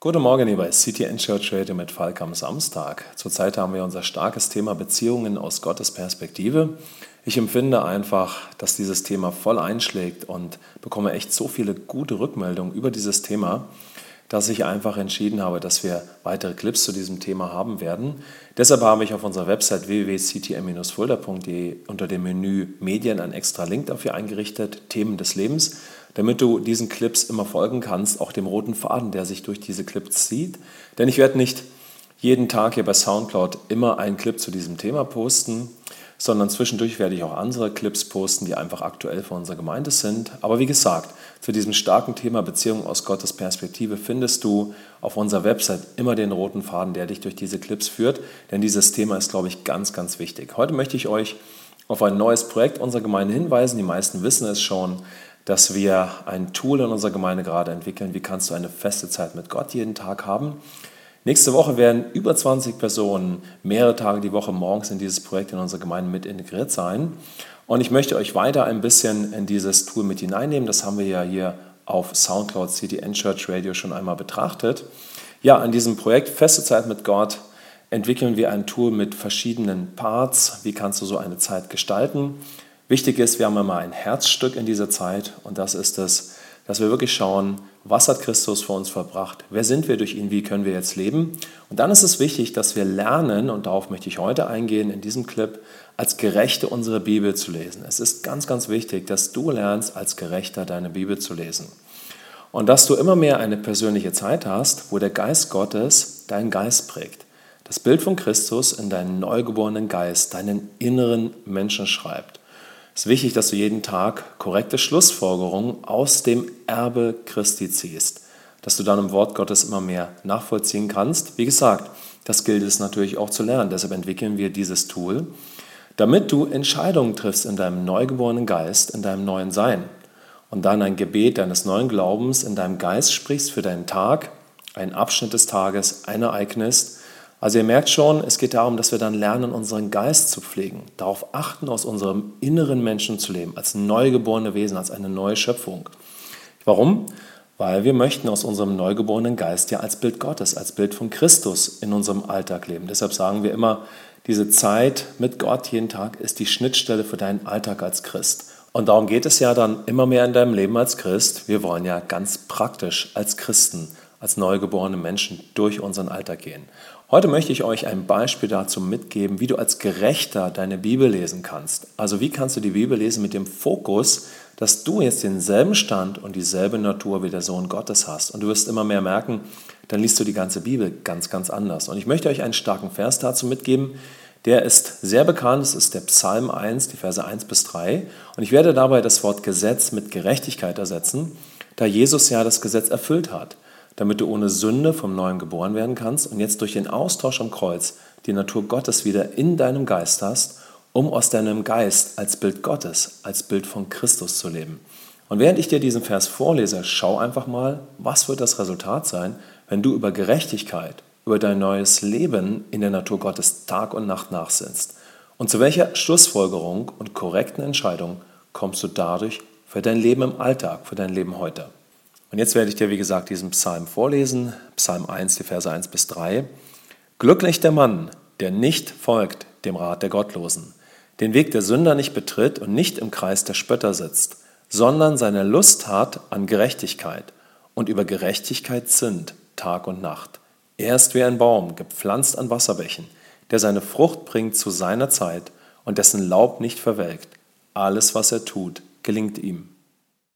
Guten Morgen, ihr CTN Church Radio mit Falk am Samstag. Zurzeit haben wir unser starkes Thema Beziehungen aus Gottes Perspektive. Ich empfinde einfach, dass dieses Thema voll einschlägt und bekomme echt so viele gute Rückmeldungen über dieses Thema, dass ich einfach entschieden habe, dass wir weitere Clips zu diesem Thema haben werden. Deshalb habe ich auf unserer Website www.ctm-fulda.de unter dem Menü Medien einen extra Link dafür eingerichtet, Themen des Lebens damit du diesen Clips immer folgen kannst, auch dem roten Faden, der sich durch diese Clips zieht. Denn ich werde nicht jeden Tag hier bei SoundCloud immer einen Clip zu diesem Thema posten, sondern zwischendurch werde ich auch andere Clips posten, die einfach aktuell für unsere Gemeinde sind. Aber wie gesagt, zu diesem starken Thema Beziehung aus Gottes Perspektive findest du auf unserer Website immer den roten Faden, der dich durch diese Clips führt, denn dieses Thema ist, glaube ich, ganz, ganz wichtig. Heute möchte ich euch auf ein neues Projekt unserer Gemeinde hinweisen. Die meisten wissen es schon dass wir ein Tool in unserer Gemeinde gerade entwickeln. Wie kannst du eine feste Zeit mit Gott jeden Tag haben? Nächste Woche werden über 20 Personen mehrere Tage die Woche morgens in dieses Projekt in unserer Gemeinde mit integriert sein. Und ich möchte euch weiter ein bisschen in dieses Tool mit hineinnehmen. Das haben wir ja hier auf Soundcloud CTN Church Radio schon einmal betrachtet. Ja, an diesem Projekt Feste Zeit mit Gott entwickeln wir ein Tool mit verschiedenen Parts. Wie kannst du so eine Zeit gestalten? Wichtig ist, wir haben immer ein Herzstück in dieser Zeit und das ist es, dass wir wirklich schauen, was hat Christus für uns verbracht, wer sind wir durch ihn, wie können wir jetzt leben. Und dann ist es wichtig, dass wir lernen, und darauf möchte ich heute eingehen in diesem Clip, als Gerechte unsere Bibel zu lesen. Es ist ganz, ganz wichtig, dass du lernst, als Gerechter deine Bibel zu lesen. Und dass du immer mehr eine persönliche Zeit hast, wo der Geist Gottes deinen Geist prägt. Das Bild von Christus in deinen neugeborenen Geist, deinen inneren Menschen schreibt. Es ist wichtig, dass du jeden Tag korrekte Schlussfolgerungen aus dem Erbe Christi ziehst, dass du dann im Wort Gottes immer mehr nachvollziehen kannst. Wie gesagt, das gilt es natürlich auch zu lernen. Deshalb entwickeln wir dieses Tool, damit du Entscheidungen triffst in deinem neugeborenen Geist, in deinem neuen Sein und dann ein Gebet deines neuen Glaubens in deinem Geist sprichst für deinen Tag, einen Abschnitt des Tages, ein Ereignis, also ihr merkt schon, es geht darum, dass wir dann lernen, unseren Geist zu pflegen, darauf achten, aus unserem inneren Menschen zu leben, als neugeborene Wesen, als eine neue Schöpfung. Warum? Weil wir möchten aus unserem neugeborenen Geist ja als Bild Gottes, als Bild von Christus in unserem Alltag leben. Deshalb sagen wir immer, diese Zeit mit Gott jeden Tag ist die Schnittstelle für deinen Alltag als Christ. Und darum geht es ja dann immer mehr in deinem Leben als Christ. Wir wollen ja ganz praktisch als Christen, als neugeborene Menschen durch unseren Alltag gehen. Heute möchte ich euch ein Beispiel dazu mitgeben, wie du als Gerechter deine Bibel lesen kannst. Also wie kannst du die Bibel lesen mit dem Fokus, dass du jetzt denselben Stand und dieselbe Natur wie der Sohn Gottes hast. Und du wirst immer mehr merken, dann liest du die ganze Bibel ganz, ganz anders. Und ich möchte euch einen starken Vers dazu mitgeben. Der ist sehr bekannt, es ist der Psalm 1, die Verse 1 bis 3. Und ich werde dabei das Wort Gesetz mit Gerechtigkeit ersetzen, da Jesus ja das Gesetz erfüllt hat damit du ohne Sünde vom Neuen geboren werden kannst und jetzt durch den Austausch am Kreuz die Natur Gottes wieder in deinem Geist hast, um aus deinem Geist als Bild Gottes, als Bild von Christus zu leben. Und während ich dir diesen Vers vorlese, schau einfach mal, was wird das Resultat sein, wenn du über Gerechtigkeit, über dein neues Leben in der Natur Gottes Tag und Nacht nachsinnst. Und zu welcher Schlussfolgerung und korrekten Entscheidung kommst du dadurch für dein Leben im Alltag, für dein Leben heute? Und jetzt werde ich dir, wie gesagt, diesen Psalm vorlesen, Psalm 1, die Verse 1 bis 3. Glücklich der Mann, der nicht folgt dem Rat der Gottlosen, den Weg der Sünder nicht betritt und nicht im Kreis der Spötter sitzt, sondern seine Lust hat an Gerechtigkeit und über Gerechtigkeit sinnt Tag und Nacht. Er ist wie ein Baum, gepflanzt an Wasserbächen, der seine Frucht bringt zu seiner Zeit und dessen Laub nicht verwelkt. Alles, was er tut, gelingt ihm.